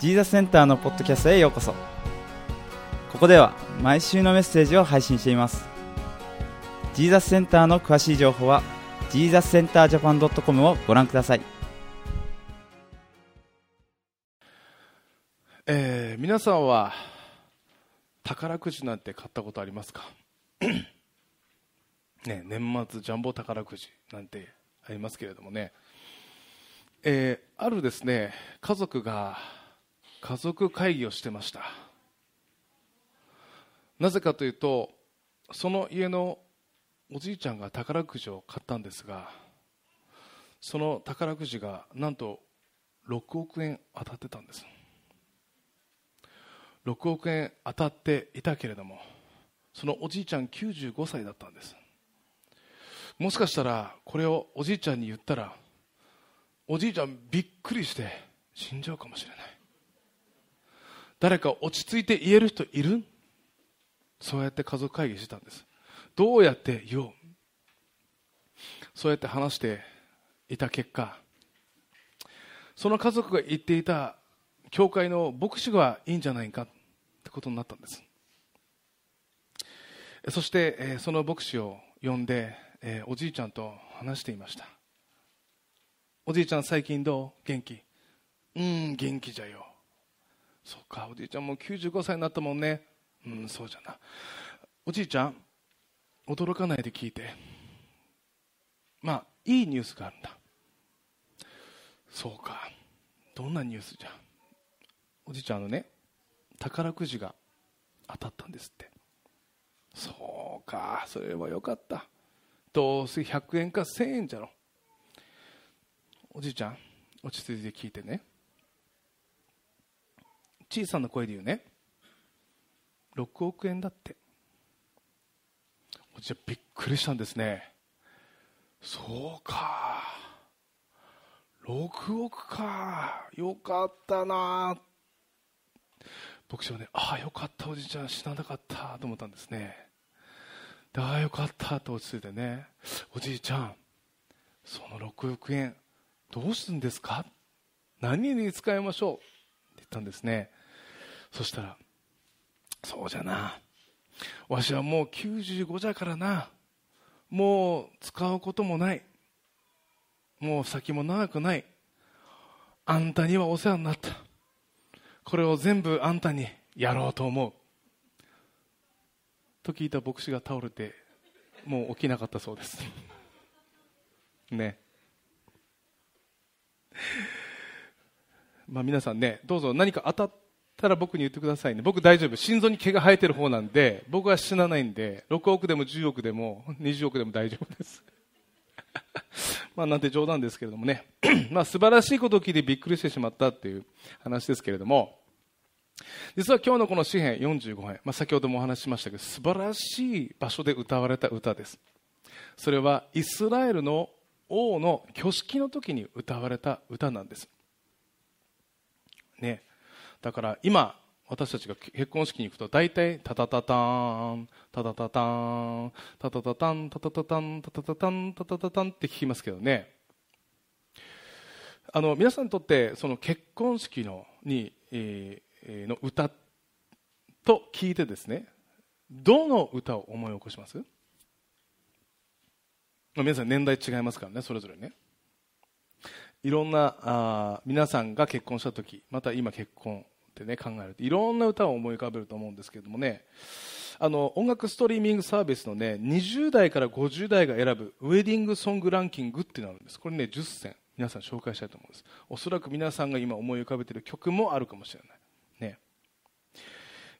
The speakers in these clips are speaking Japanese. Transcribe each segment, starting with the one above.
ジーザスセンターのポッドキャストへようこそ。ここでは毎週のメッセージを配信しています。ジーザスセンターの詳しい情報はジーザスセンタージャパン .com をご覧ください。えー皆さんは宝くじなんて買ったことありますか？ね、年末ジャンボ宝くじなんてありますけれどもね、えーあるですね家族が家族会議をしてました。なぜかというとその家のおじいちゃんが宝くじを買ったんですがその宝くじがなんと6億円当たってたんです。6億円当たっていたけれどもそのおじいちゃん95歳だったんです。もしかしたらこれをおじいちゃんに言ったらおじいちゃんびっくりして死んじゃうかもしれない。誰か落ち着いて言える人いる？そうやって家族会議してたんです。どうやって言おう？そうやって話していた結果その家族が言っていた教会の牧師がいいんじゃないか？ってことになったんです。そして、その牧師を呼んで、おじいちゃんと話していました。おじいちゃん最近どう？元気？うん元気じゃよ。そうかおじいちゃんもう95歳になったもんね。うんそうじゃな。おじいちゃん驚かないで聞いて。まあいいニュースがあるんだ。そうか。どんなニュースじゃ。おじいちゃんのね宝くじが当たったんですって。そうかそれはよかった。どうせ100円か1000円じゃろ。おじいちゃん落ち着いて聞いてね。小さな声で言うね。6億円だって。おじいちゃびっくりしたんですね。そうか。6億か。よかったな。牧師はねああよかったおじいちゃん死ななかったと思ったんですね。でああよかったと落ち着いてね。おじいちゃんその6億円どうするんですか？何に使いましょう？って言ったんですね。そしたらそうじゃな。わしはもう95じゃからな。もう使うこともない。もう先も長くない。あんたにはお世話になった。これを全部あんたにやろうと思う。と聞いた牧師が倒れてもう起きなかったそうです。ね。まあ皆さんねどうぞ何か当たったら僕に言ってくださいね。僕大丈夫。心臓に毛が生えてる方なんで僕は死なないんで6億でも10億でも20億でも大丈夫です。まあなんて冗談ですけれどもね。まあ素晴らしいことを聞いてびっくりしてしまったっていう話ですけれども。実は今日のこの詩篇45編、まあ、先ほどもお話ししましたけど素晴らしい場所で歌われた歌です。それはイスラエルの王の挙式の時に歌われた歌なんです。ね。だから今私たちが結婚式に行くと大体タタタターンタタタターンタタタタンタタタタンタタタタンタタタタンって聞きますけどね。あの皆さんにとってその結婚式のに、えーえーの歌と聞いてですねどの歌を思い起こします？皆さん年代違いますからねそれぞれね。いろんなあ皆さんが結婚した時また今結婚ってね考えるといろんな歌を思い浮かべると思うんですけどもね。あの音楽ストリーミングサービスのね20代から50代が選ぶウェディングソングランキングっていうのがあるんです。これね10選。皆さん紹介したいと思うんです。おそらく皆さんが今思い浮かべている曲もあるかもしれない。ね。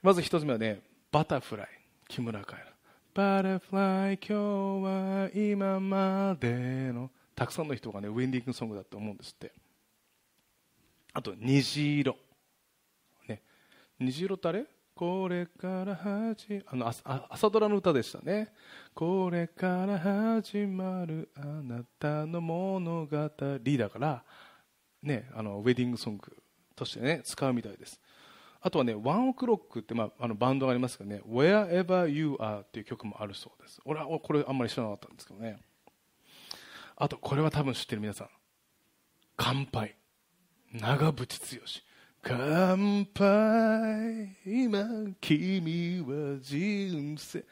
まず一つ目はねバタフライ。木村カエラ。バタフライ今日は今までのたくさんの人がねウェディングソングだと思うんですって。あと虹色。ね。虹色ってあれ？これから始あの朝あ朝ドラの歌でしたね。これから始まるあなたの物語だからねあのウェディングソングとしてね使うみたいです。あとはね、ワンオクロックって、まあ、あのバンドがありますけどね、Wherever You Are っていう曲もあるそうです。俺はこれあんまり知らなかったんですけどね。あと、これは多分知ってる皆さん。乾杯。長渕剛。乾杯。今君は人生。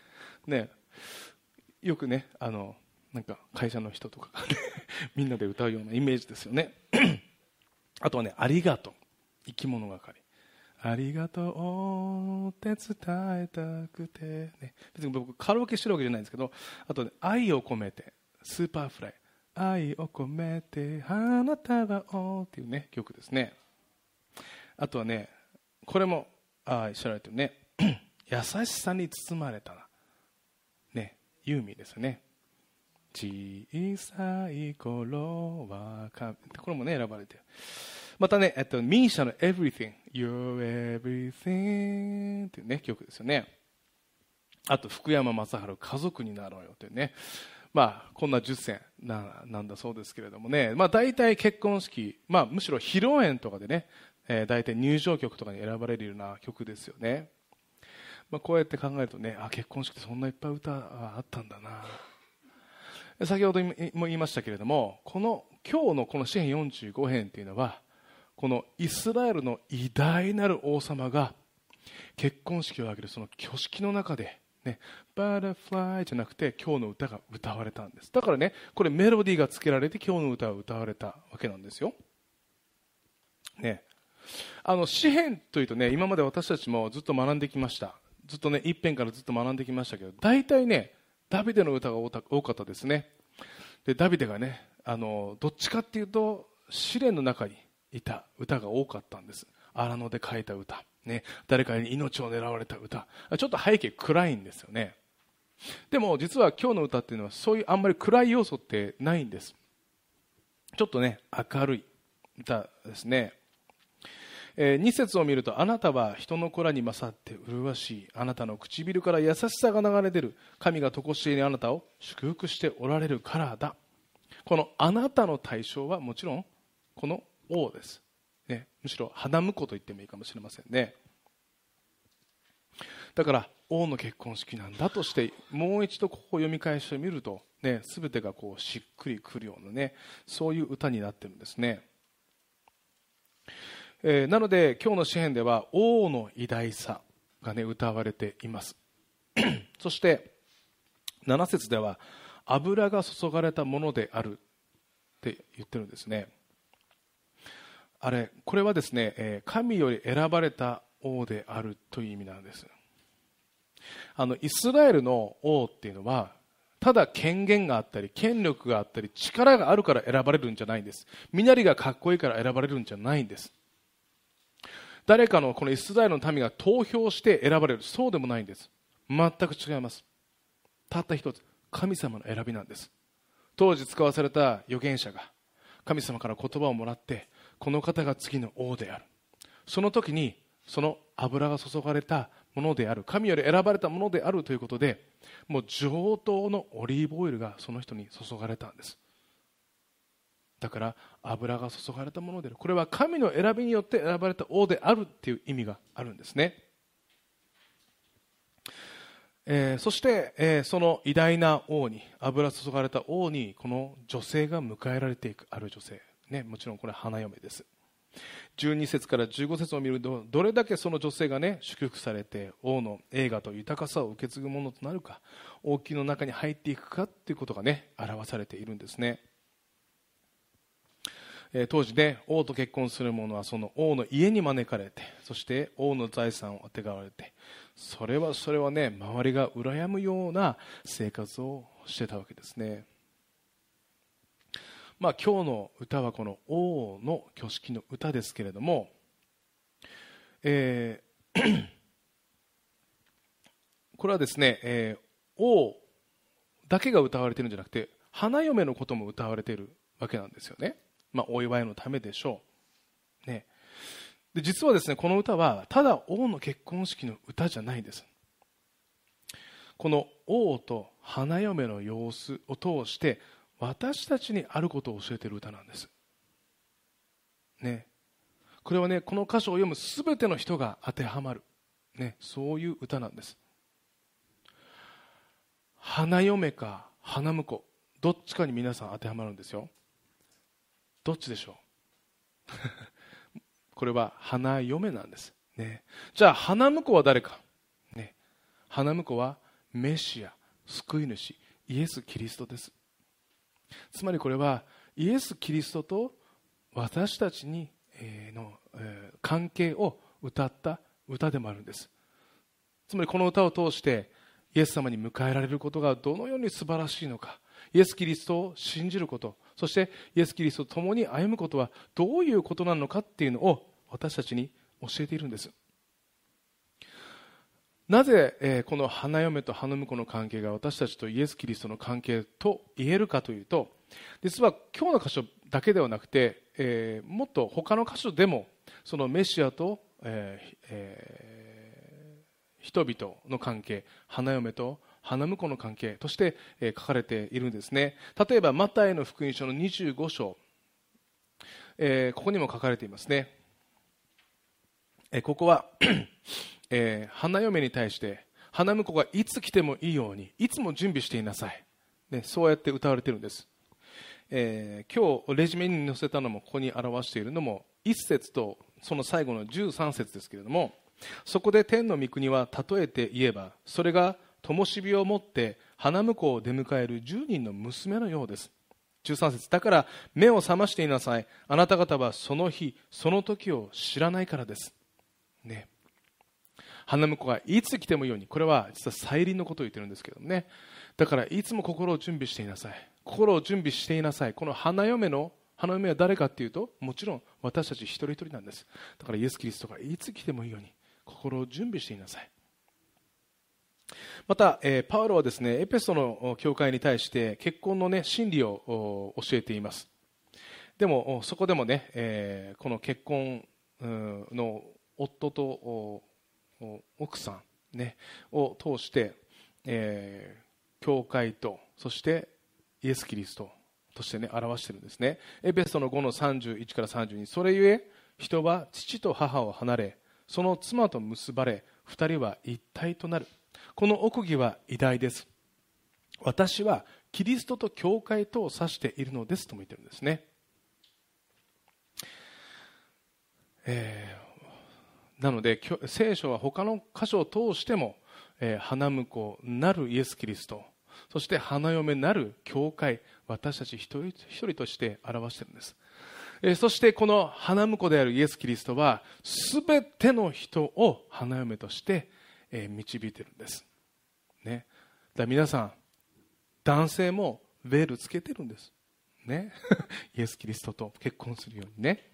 ね。よくねあのなんか会社の人とかが みんなで歌うようなイメージですよね。あとはねありがとう。生き物係。ありがとうって伝えたくて、ね、別に僕カラオケしてるわけじゃないんですけどあと、ね、愛を込めて。 Superfly。愛を込めて花束をっていうね曲ですね。あとはねこれもあ知られてるね。優しさに包まれたなねユーミンですよね。小さい頃はかこれもね選ばれてる。またね、えっと、 MISIA の Everything You're Everything っていうね曲ですよね。あと福山雅治家族になろうよというね。まあ、こんな10選ななんだそうですけれどもね、まあ、大体結婚式、まあ、むしろ披露宴とかでね、えー、大体入場曲とかに選ばれるような曲ですよね、まあ、こうやって考えるとねあ結婚式ってそんないっぱい歌あったんだな。先ほども言いましたけれどもこの今日のこの詩篇45編というのはこのイスラエルの偉大なる王様が結婚式を挙げるその挙式の中でね、バタフライじゃなくて今日の歌が歌われたんです。だからねこれメロディーがつけられて今日の歌が歌われたわけなんですよ、ね、あの詩篇というとね今まで私たちもずっと学んできました。ずっとね一辺からずっと学んできましたけど大体ねダビデの歌が多かったですね。でダビデがねあのどっちかっていうと試練の中にいた歌が多かったんです。荒野で書いた歌。ね、誰かに命を狙われた歌。ちょっと背景暗いんですよね。でも実は今日の歌っていうのはそういうあんまり暗い要素ってないんです。ちょっとね明るい歌ですね、えー、2節を見るとあなたは人の子らに勝って麗しい。あなたの唇から優しさが流れ出る。神が常しえにあなたを祝福しておられるからだ。このあなたの対象はもちろんこの王です。ね、むしろ花婿と言ってもいいかもしれませんね。だから王の結婚式なんだとしてもう一度ここを読み返してみると、ね、全てがこうしっくりくるようなねそういう歌になってるんですね、えー、なので今日の詩篇では王の偉大さがね歌われています。そして7節では油が注がれたものであるって言ってるんですね。あれこれはですね、え神より選ばれた王であるという意味なんです。あのイスラエルの王っていうのはただ権限があったり権力があったり力があるから選ばれるんじゃないんです。身なりがかっこいいから選ばれるんじゃないんです。誰かのこのイスラエルの民が投票して選ばれる。そうでもないんです。全く違います。たった一つ神様の選びなんです。当時使わされた預言者が神様から言葉をもらってこの方が次の王である。その時にその油が注がれたものである。神より選ばれたものであるということでもう上等のオリーブオイルがその人に注がれたんです。だから油が注がれたものである。これは神の選びによって選ばれた王であるっていう意味があるんですね。えー、そして、えー、その偉大な王に油注がれた王にこの女性が迎えられていくある女性。ね、もちろんこれ花嫁です。12節から15節を見るとどれだけその女性が、ね、祝福されて王の栄華と豊かさを受け継ぐものとなるか王宮の中に入っていくかということが、ね、表されているんですね、えー、当時ね王と結婚する者はその王の家に招かれてそして王の財産をあてがわれてそれはそれはね周りが羨むような生活をしてたわけですね。まあ、今日の歌はこの王の挙式の歌ですけれども、えー、これはですね、えー、王だけが歌われてるんじゃなくて花嫁のことも歌われてるわけなんですよね、まあ、お祝いのためでしょう、ね、で実はですねこの歌はただ王の結婚式の歌じゃないんです。この王と花嫁の様子を通して私たちにあることを教えている歌なんです。ね。これはね、この歌詞を読むすべての人が当てはまる。ね、そういう歌なんです。花嫁か花婿、どっちかに皆さん当てはまるんですよ。どっちでしょう？これは花嫁なんです、ね、じゃあ花婿は誰か、ね、花婿はメシア救い主イエス・キリストですつまりこれはイエス・キリストと私たちにの関係を歌った歌でもあるんです。つまりこの歌を通してイエス様に迎えられることがどのように素晴らしいのかイエス・キリストを信じることそしてイエス・キリストと共に歩むことはどういうことなのかっていうのを私たちに教えているんです。なぜ、え、この花嫁と花婿の関係が私たちとイエス・キリストの関係と言えるかというと実は今日の箇所だけではなくて、え、もっと他の箇所でもそのメシアと、ええー、人々の関係花嫁と花婿の関係として、え、書かれているんですね。例えばマタイの福音書の25章、え、ここにも書かれていますね、え、ここはえー、花嫁に対して花婿がいつ来てもいいようにいつも準備していなさい、ね、そうやって歌われているんです、えー、今日レジュメに載せたのもここに表しているのも1節とその最後の13節ですけれどもそこで天の御国は例えて言えばそれが灯火を持って花婿を出迎える10人の娘のようです。13節だから目を覚ましていなさい。あなた方はその日その時を知らないからです。ね。花婿がいつ来てもいいようにこれは実は再臨のことを言ってるんですけどもね。だからいつも心を準備していなさい。心を準備していなさい。この花嫁の花嫁は誰かっていうともちろん私たち一人一人なんです。だからイエス・キリストがいつ来てもいいように心を準備していなさい。また、えー、パウロはですねエペソの教会に対して結婚の、ね、真理を教えています。でもそこでもね、えー、この結婚の夫と奥さん、ね、を通して、えー、教会とそしてイエス・キリストとして、ね、表しているんですね。エペソの5の31から32それゆえ人は父と母を離れその妻と結ばれ2人は一体となる。この奥義は偉大です。私はキリストと教会とを指しているのですとも言ってるんですね、えー、なので聖書は他の箇所を通しても、えー、花婿なるイエス・キリストそして花嫁なる教会私たち一人一人として表しているんです、えー、そしてこの花婿であるイエス・キリストは全ての人を花嫁としてえー、導いてるんです、ね、だ皆さん男性もベールつけてるんです、ね、イエス・キリストと結婚するようにね。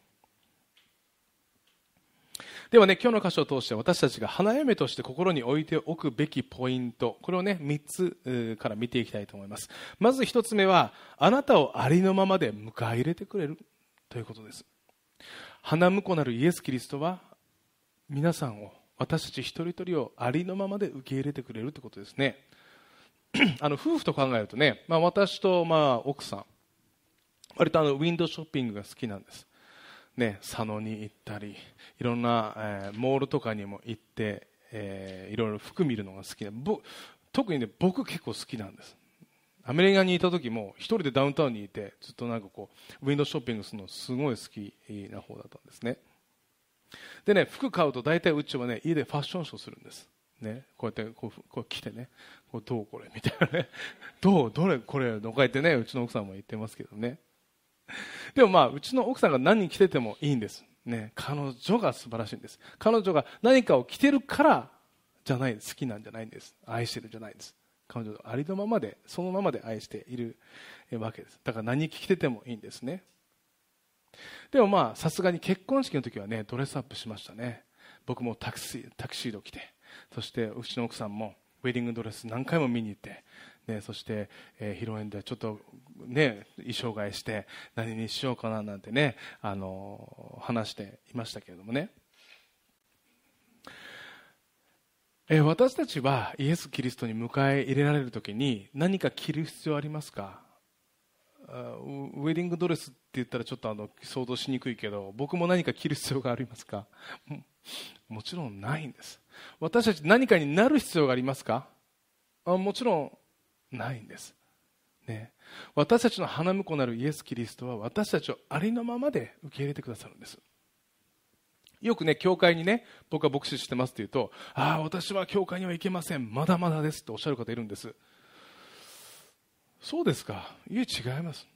ではね今日の箇所を通して私たちが花嫁として心に置いておくべきポイントこれをね3つから見ていきたいと思います。まず1つ目はあなたをありのままで迎え入れてくれるということです。花婿なるイエス・キリストは皆さんを私たち一人一人をありのままで受け入れてくれるということですね。あの夫婦と考えるとね、まあ、私とまあ奥さん割とあのウィンドウショッピングが好きなんです、ね、佐野に行ったりいろんな、えー、モールとかにも行って、えー、いろいろ服見るのが好きな特にね僕結構好きなんです。アメリカにいた時も一人でダウンタウンにいてずっとなんかこうウィンドウショッピングするのすごい好きな方だったんですね。でね、服買うと大体うちはね、家でファッションショーするんです。ね、こうやってこうこう来てね、こうどうこれ？みたいなね、どう、どれ？これ？とか言ってね、うちの奥さんも言ってますけどね。でもまあ、うちの奥さんが何に着ててもいいんです。ね、彼女が素晴らしいんです。彼女が何かを着てるからじゃない好きなんじゃないんです。愛してるじゃないです。彼女ありのままで、そのままで愛しているわけです。だから何着ててもいいんですね。でもまあさすがに結婚式の時はねドレスアップしましたね僕もタクシータクシード着てそしてうちの奥さんもウェディングドレス何回も見に行って、ね、そして、えー、披露宴ではちょっと、ね、衣装替えして何にしようかななんてね、あの、話していましたけれどもね、えー、私たちはイエス・キリストに迎え入れられる時に何か着る必要ありますか？ウェディングドレスって言ったらちょっとあの想像しにくいけど僕も何か着る必要がありますか？もちろんないんです。私たち何かになる必要がありますか？あもちろんないんです、ね、私たちの花婿なるイエス・キリストは私たちをありのままで受け入れてくださるんですよくね、教会にね、僕は牧師してますって言うと、ああ、私は教会には行けません。まだまだですっておっしゃる方いるんです。そうですか。いえ、違います。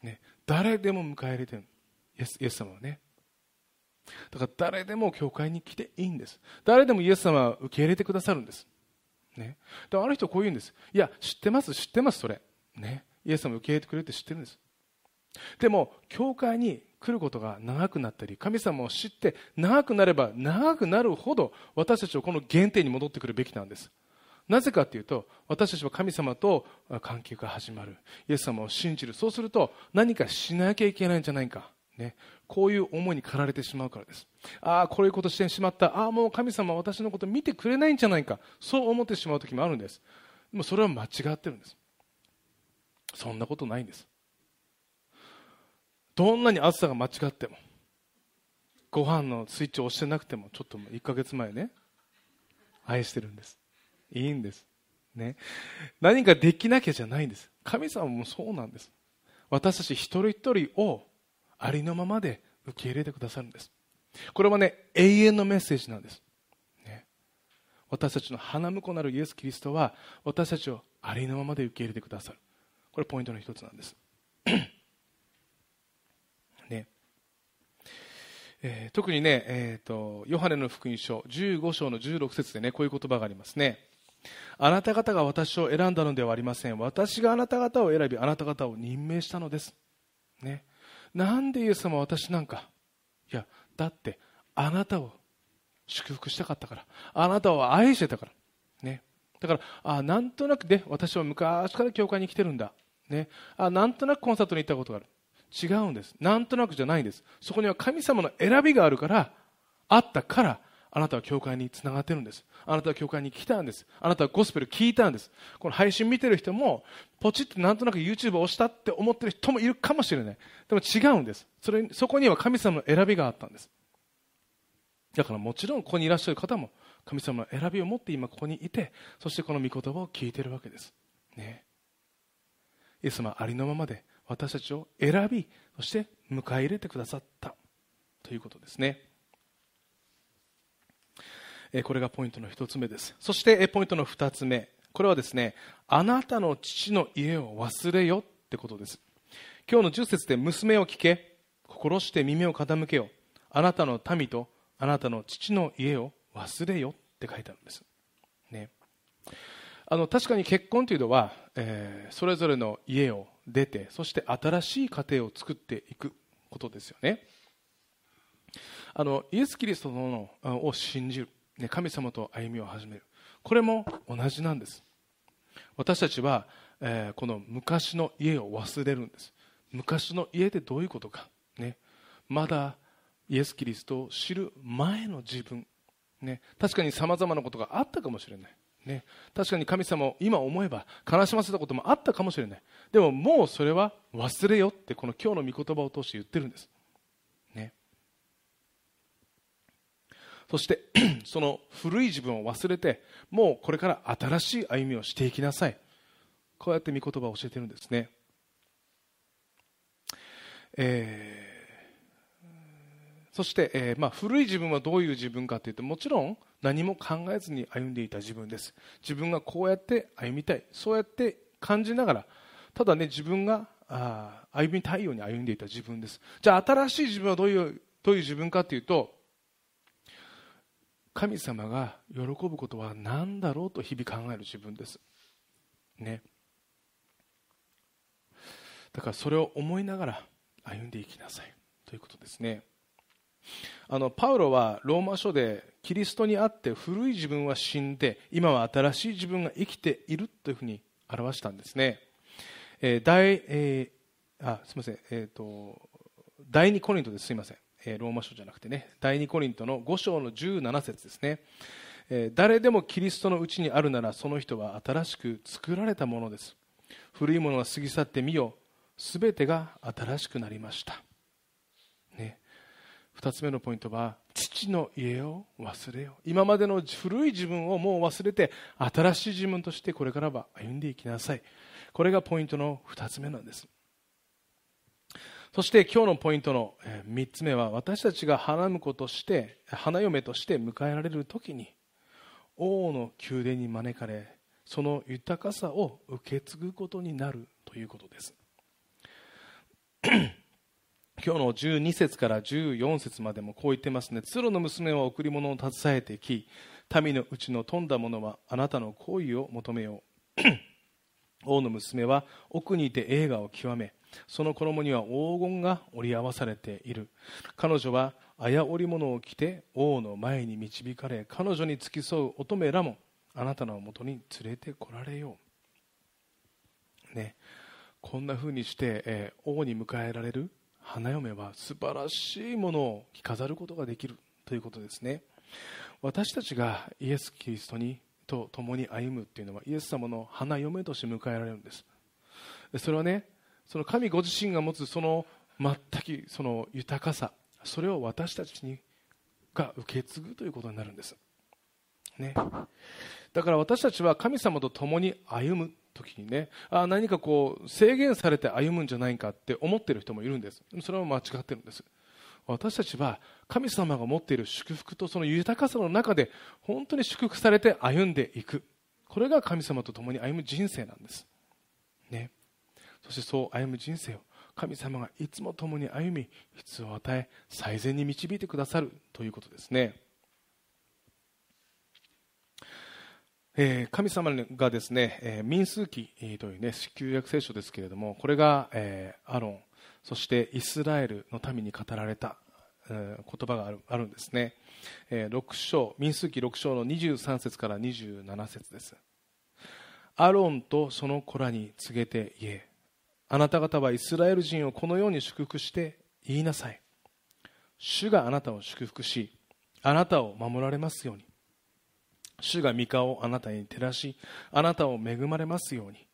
ね、誰でも迎え入れてる。イエスイエス様はね。だから誰でも教会に来ていいんです。誰でもイエス様は受け入れてくださるんです。ね。である人こう言うんです。いや、知ってます、知ってます、それ。ね。イエス様受け入れてくれるって知ってるんです。でも、教会に来ることが長くなったり、神様を知って長くなれば長くなるほど、私たちはこの原点に戻ってくるべきなんです。なぜかというと、私たちは神様と関係が始まる。イエス様を信じる。そうすると、何かしなきゃいけないんじゃないか。ね。こういう思いに駆られてしまうからです。ああ、こういうことしてしまった。ああ、もう神様私のこと見てくれないんじゃないか。そう思ってしまう時もあるんです。でもそれは間違ってるんです。そんなことないんです。どんなに暑さが間違っても、ご飯のスイッチを押してなくても、ちょっと1ヶ月前ね、愛してるんです。いいんです。ね。何かできなきゃじゃないんです。神様もそうなんです。私たち一人一人をありのままで受け入れてくださるんです。これはね、永遠のメッセージなんです。ね、私たちの花婿なるイエス・キリストは私たちをありのままで受け入れてくださる。これポイントの一つなんです。ねえー、特にね、えーと、ヨハネの福音書15章の16節でね、こういう言葉がありますね。あなた方が私を選んだのではありません。私があなた方を選び、あなた方を任命したのです。ね。なんでイエス様は私なんか。いや、だって、あなたを祝福したかったから。あなたを愛してたから。ね。だから、あなんとなくね、私は昔から教会に来てるんだ。ね。あなんとなくコンサートに行ったことがある。違うんです。なんとなくじゃないんです。そこには神様の選びがあるから、あったから、あなたは教会につながってるんです。あなたは教会に来たんです。あなたはゴスペル聞いたんです。この配信見てる人も、ポチってなんとなく YouTube を押したって思ってる人もいるかもしれない。でも違うんです。それ、そこには神様の選びがあったんです。だからもちろんここにいらっしゃる方も、神様の選びを持って今ここにいて、そしてこの御言葉を聞いてるわけです。ね。イエス様ありのままで私たちを選び、そして迎え入れてくださったということですね。これがポイントの1つ目です。そしてポイントの2つ目。これはですね、あなたの父の家を忘れよってことです。今日の10節で娘を聞け、心して耳を傾けよ。あなたの民とあなたの父の家を忘れよって書いてあるんです。ね。あの確かに結婚というのは、えー、それぞれの家を出てそして新しい家庭を作っていくことですよねあのイエス・キリストのを信じるね、神様と歩みを始める。これも同じなんです。私たちは、えー、この昔の家を忘れるんです。昔の家ってどういうことか、ね、まだイエス・キリストを知る前の自分、ね、確かにさまざまなことがあったかもしれない、ね、確かに神様を今思えば悲しませたこともあったかもしれない。でももうそれは忘れよってこの今日の御言葉を通して言ってるんです。そして その古い自分を忘れてもうこれから新しい歩みをしていきなさい。こうやって御言葉を教えてるんですね、えー、そして、えー、まあ、古い自分はどういう自分かというともちろん何も考えずに歩んでいた自分です。自分がこうやって歩みたい。そうやって感じながらただね自分があ歩みたいように歩んでいた自分です。じゃあ新しい自分はどういうどういう自分かというと神様が喜ぶことは何だろうと日々考える自分です。ね。だからそれを思いながら歩んでいきなさい。ということですね。あのパウロはローマ書でキリストにあって古い自分は死んで今は新しい自分が生きているというふうに表したんですね、えー、第、えー、あすみません、えーと、第2コリントです。すみません。えローマ書じゃなくてね第2コリントの5章の17節ですね、え誰でもキリストのうちにあるならその人は新しく作られたものです。古いものが過ぎ去ってみよすべてが新しくなりました、ね、2つ目のポイントは父の家を忘れよう。今までの古い自分をもう忘れて新しい自分としてこれからは歩んでいきなさい。これがポイントの2つ目なんです。そして今日のポイントの3つ目は私たちが花婿として花嫁として迎えられる時に王の宮殿に招かれその豊かさを受け継ぐことになるということです。今日の12節から14節までもこう言ってますね。鶴の娘は贈り物を携えてき民のうちの富んだ者はあなたの好意を求めよう。王の娘は奥にいて映画を極めその衣には黄金が織り合わされている。彼女は綾織物を着て王の前に導かれ彼女に付き添う乙女らもあなたのもとに連れてこられよう、ね、こんな風にして、えー、王に迎えられる花嫁は素晴らしいものを着飾ることができるということですね。私たちがイエス・キリストにと共に歩むというのはイエス様の花嫁として迎えられるんです。それはねその神ご自身が持つその全くその豊かさそれを私たちにが受け継ぐということになるんです、ね、だから私たちは神様と共に歩む時にねあ何かこう制限されて歩むんじゃないかって思ってる人もいるんです。それは間違ってるんです。私たちは神様が持っている祝福とその豊かさの中で本当に祝福されて歩んでいく。これが神様と共に歩む人生なんです。そしてそう歩む人生を神様がいつも共に歩み必要を与え最善に導いてくださるということですね、えー、神様がですね、えー、民数記というね旧約聖書ですけれどもこれが、えー、アロンそしてイスラエルの民に語られた、えー、言葉があるあるんですね、えー、6章民数記6章の23節から27節です。アロンとその子らに告げて言えあなた方はイスラエル人をこのように祝福して言いなさい。主があなたを祝福しあなたを守られますように。主が御顔をあなたに照らしあなたを恵まれますように。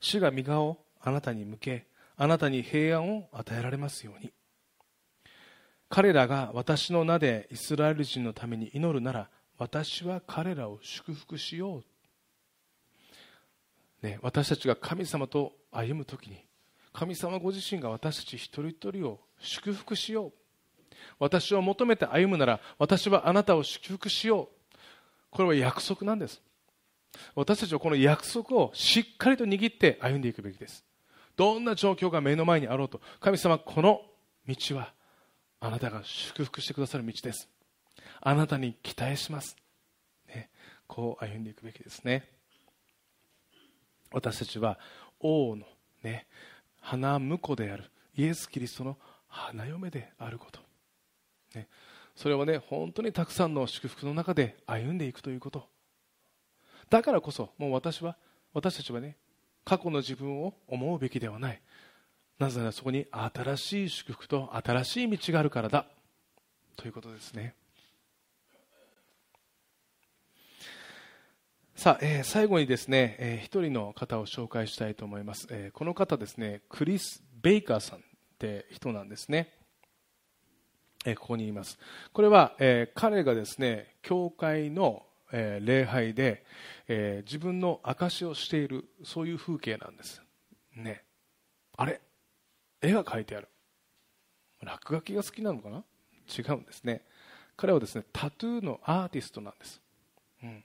主が御顔をあなたに向けあなたに平安を与えられますように。彼らが私の名でイスラエル人のために祈るなら私は彼らを祝福しようね、私たちが神様と歩む時に神様ご自身が私たち一人一人を祝福しよう。私を求めて歩むなら私はあなたを祝福しよう。これは約束なんです。私たちはこの約束をしっかりと握って歩んでいくべきです。どんな状況が目の前にあろうと神様この道はあなたが祝福してくださる道です。あなたに期待します、ね、こう歩んでいくべきですね。私たちは王のね花婿であるイエス・キリストの花嫁であること、ね、それはね本当にたくさんの祝福の中で歩んでいくということ。だからこそもう私は私たちはね過去の自分を思うべきではない。なぜならそこに新しい祝福と新しい道があるからだ。ということですね。さあ、えー、最後にですね、えー、一人の方を紹介したいと思います、えー、この方ですねクリス・ベイカーさんって人なんですね、えー、ここにいます。これは、えー、彼がですね教会の、えー、礼拝で、えー、自分の証をしているそういう風景なんです。ね。あれ？絵が描いてある。落書きが好きなのかな？違うんですね。彼はですねタトゥーのアーティストなんです、うん。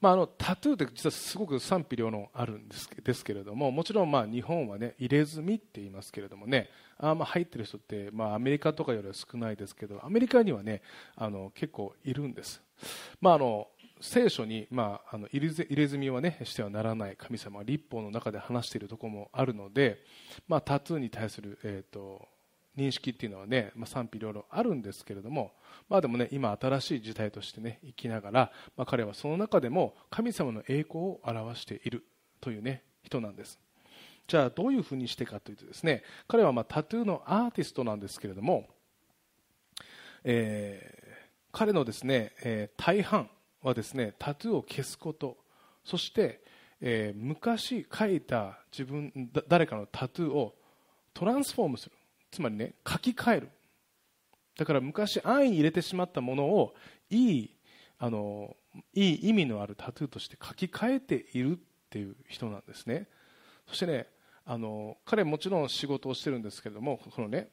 まあ、あのタトゥーって実はすごく賛否両論あるんですですけれどももちろんまあ日本はね入れ墨って言いますけれどもねあまあ入ってる人って、まあ、アメリカとかよりは少ないですけどアメリカにはねあの結構いるんです、まあ、あの聖書に、まあ、あの入れ墨は、ね、してはならない神様は立法の中で話しているところもあるので、まあ、タトゥーに対する、えーと認識っていうのはね、まあ、賛否両論あるんですけれども、まあ、でもね今新しい時代としてね生きながら、まあ、彼はその中でも神様の栄光を表しているというね人なんです。じゃあどういうふうにしてかというとですね彼はまタトゥーのアーティストなんですけれども、えー、彼のですね、えー、大半はですねタトゥーを消すことそして、えー、昔描いた自分誰かのタトゥーをトランスフォームする。つまりね書き換える。だから昔安易に入れてしまったものをいいあのいい意味のあるタトゥーとして書き換えているっていう人なんですね。そしてねあの彼もちろん仕事をしてるんですけれどもこのね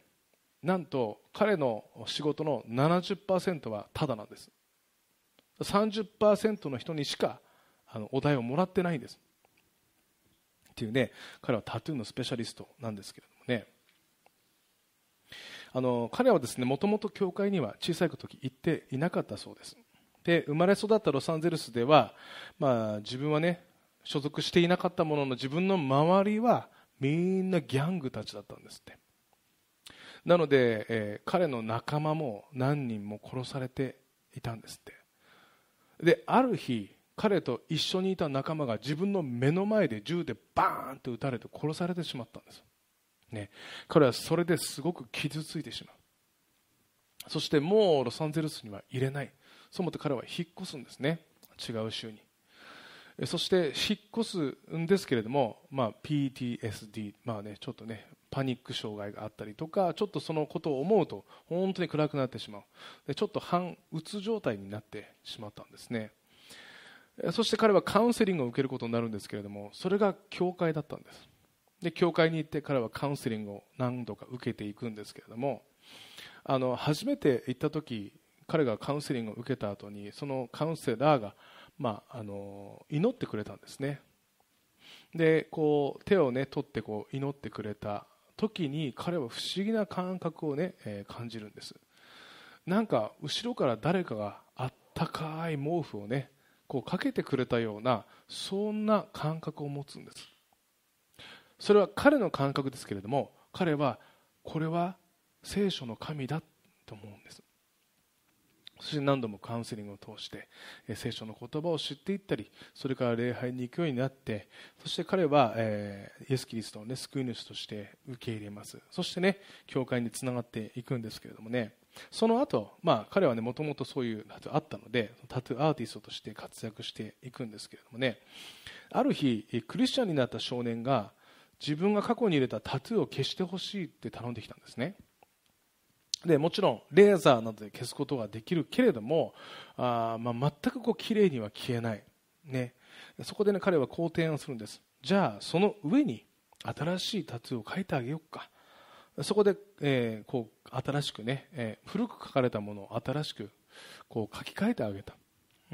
なんと彼の仕事の70%はタダなんです。30%の人にしかあのお題をもらってないんです。っていうね彼はタトゥーのスペシャリストなんですけれどもね。あの彼はですねもともと教会には小さい時行っていなかったそうです。で生まれ育ったロサンゼルスでは、まあ、自分はね所属していなかったものの自分の周りはみんなギャングたちだったんですって。なので、えー、彼の仲間も何人も殺されていたんですって。である日彼と一緒にいた仲間が自分の目の前で銃でバーンと撃たれて殺されてしまったんです、ね、彼はそれですごく傷ついてしまう。そしてもうロサンゼルスには入れない。そう思って彼は引っ越すんですね。違う州に。そして引っ越すんですけれども、まあ、PTSD、まあね、ちょっとねパニック障害があったりとかちょっとそのことを思うと本当に暗くなってしまう。でちょっと半うつ状態になってしまったんですね。そして彼はカウンセリングを受けることになるんですけれどもそれが教会だったんです。で教会に行って彼はカウンセリングを何度か受けていくんですけれどもあの初めて行った時彼がカウンセリングを受けた後にそのカウンセラーがまあ、あの祈ってくれたんですね。でこう手を、ね、取ってこう祈ってくれた時に彼は不思議な感覚をね、えー、感じるんです。なんか後ろから誰かがあったかい毛布をねこうかけてくれたようなそんな感覚を持つんです。それは彼の感覚ですけれども彼はこれは聖書の神だと思うんです。そして何度もカウンセリングを通して聖書の言葉を知っていったりそれから礼拝に行くようになってそして彼は、えー、イエス・キリストを、ね、救い主として受け入れます。そしてね教会につながっていくんですけれどもね。その後、まあ彼はもともとそういうタトゥーあったのでタトゥーアーティストとして活躍していくんですけれどもね。ある日クリスチャンになった少年が自分が過去に入れたタトゥーを消してほしいって頼んできたんですね。でもちろんレーザーなどで消すことができるけれどもあ、まあ、全くこう綺麗には消えない、ね、そこで、ね、彼はこう提案するんです。じゃあその上に新しいタトゥーを描いてあげようか。そこで、えー、こう新しくね、えー、古く書かれたものを新しくこう書き換えてあげた。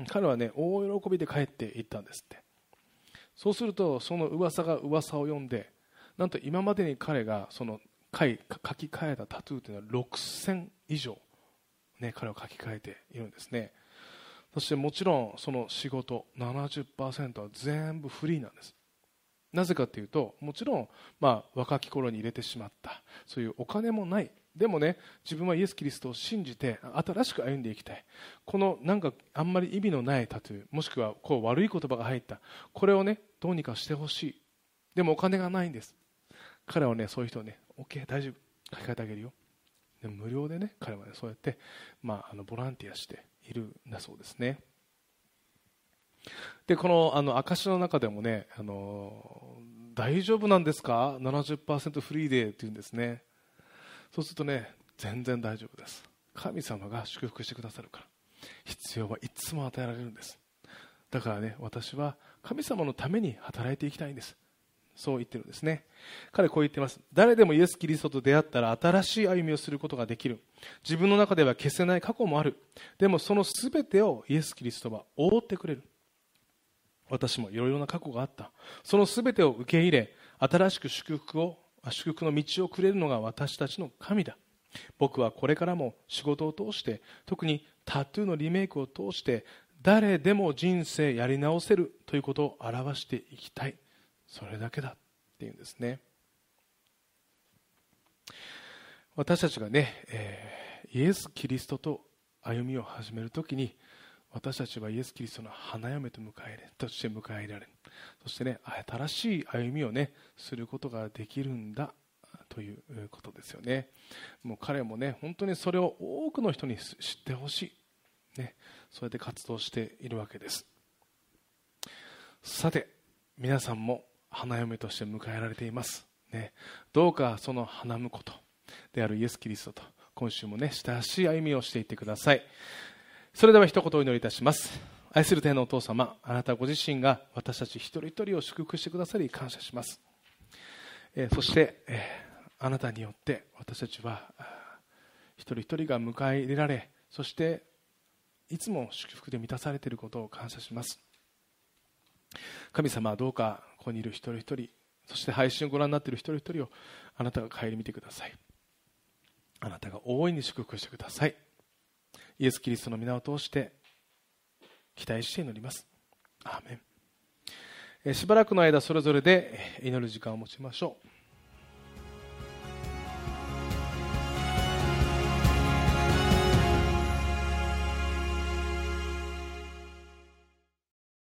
彼はね大喜びで帰っていったんですって。そうするとその噂が噂を読んでなんと今までに彼がその書き換えたタトゥーというのは6000以上、ね、彼は書き換えているんですね。そしてもちろんその仕事70%は全部フリーなんです。なぜかというともちろん、まあ、若き頃に入れてしまったそういうお金もないでもね自分はイエス・キリストを信じて新しく歩んでいきたい。このなんかあんまり意味のないタトゥーもしくはこう悪い言葉が入った。これをねどうにかしてほしい。でもお金がないんです。彼はねそういう人をね OK 大丈夫。書き換えてあげるよ。で無料でね彼はねそうやって、まあ、あのボランティアしているんだそうですね。でこのあの証の中でもねあの大丈夫なんですか？70%フリーでって言うんですね。そうするとね全然大丈夫です。神様が祝福してくださるから。必要はいつも与えられるんです。だからね私は神様のために働いていきたいんです。そう言ってるんですね。彼こう言ってます。誰でもイエス・キリストと出会ったら新しい歩みをすることができる。自分の中では消せない過去もある。でもその全てをイエス・キリストは覆ってくれる。私もいろいろな過去があった。その全てを受け入れ新しく祝福を祝福の道をくれるのが私たちの神だ。僕はこれからも仕事を通して特にタトゥーのリメイクを通して誰でも人生やり直せるということを表していきたい。それだけだっていうんですね。私たちがね、えー、イエス・キリストと歩みを始めるときに私たちはイエス・キリストの花嫁と迎えれとして迎え入れられるそしてね新しい歩みをねすることができるんだということですよね。もう彼もね本当にそれを多くの人に知ってほしい、ね、そうやって活動しているわけです。さて皆さんも花嫁として迎えられています、ね、どうかその花婿とであるイエス・キリストと今週もね親しい歩みをしていってください。それでは一言お祈りいたします。愛する天のお父様あなたご自身が私たち一人一人を祝福してくださり感謝します。えそして、えあなたによって私たちは一人一人が迎え入れられそしていつも祝福で満たされていることを感謝します。神様はどうかここにいる一人一人そして配信をご覧になっている一人一人をあなたが顧みてください。あなたが大いに祝福してください。イエス・キリストの皆を通して期待して祈ります。アーメン。しばらくの間それぞれで祈る時間を持ちましょう。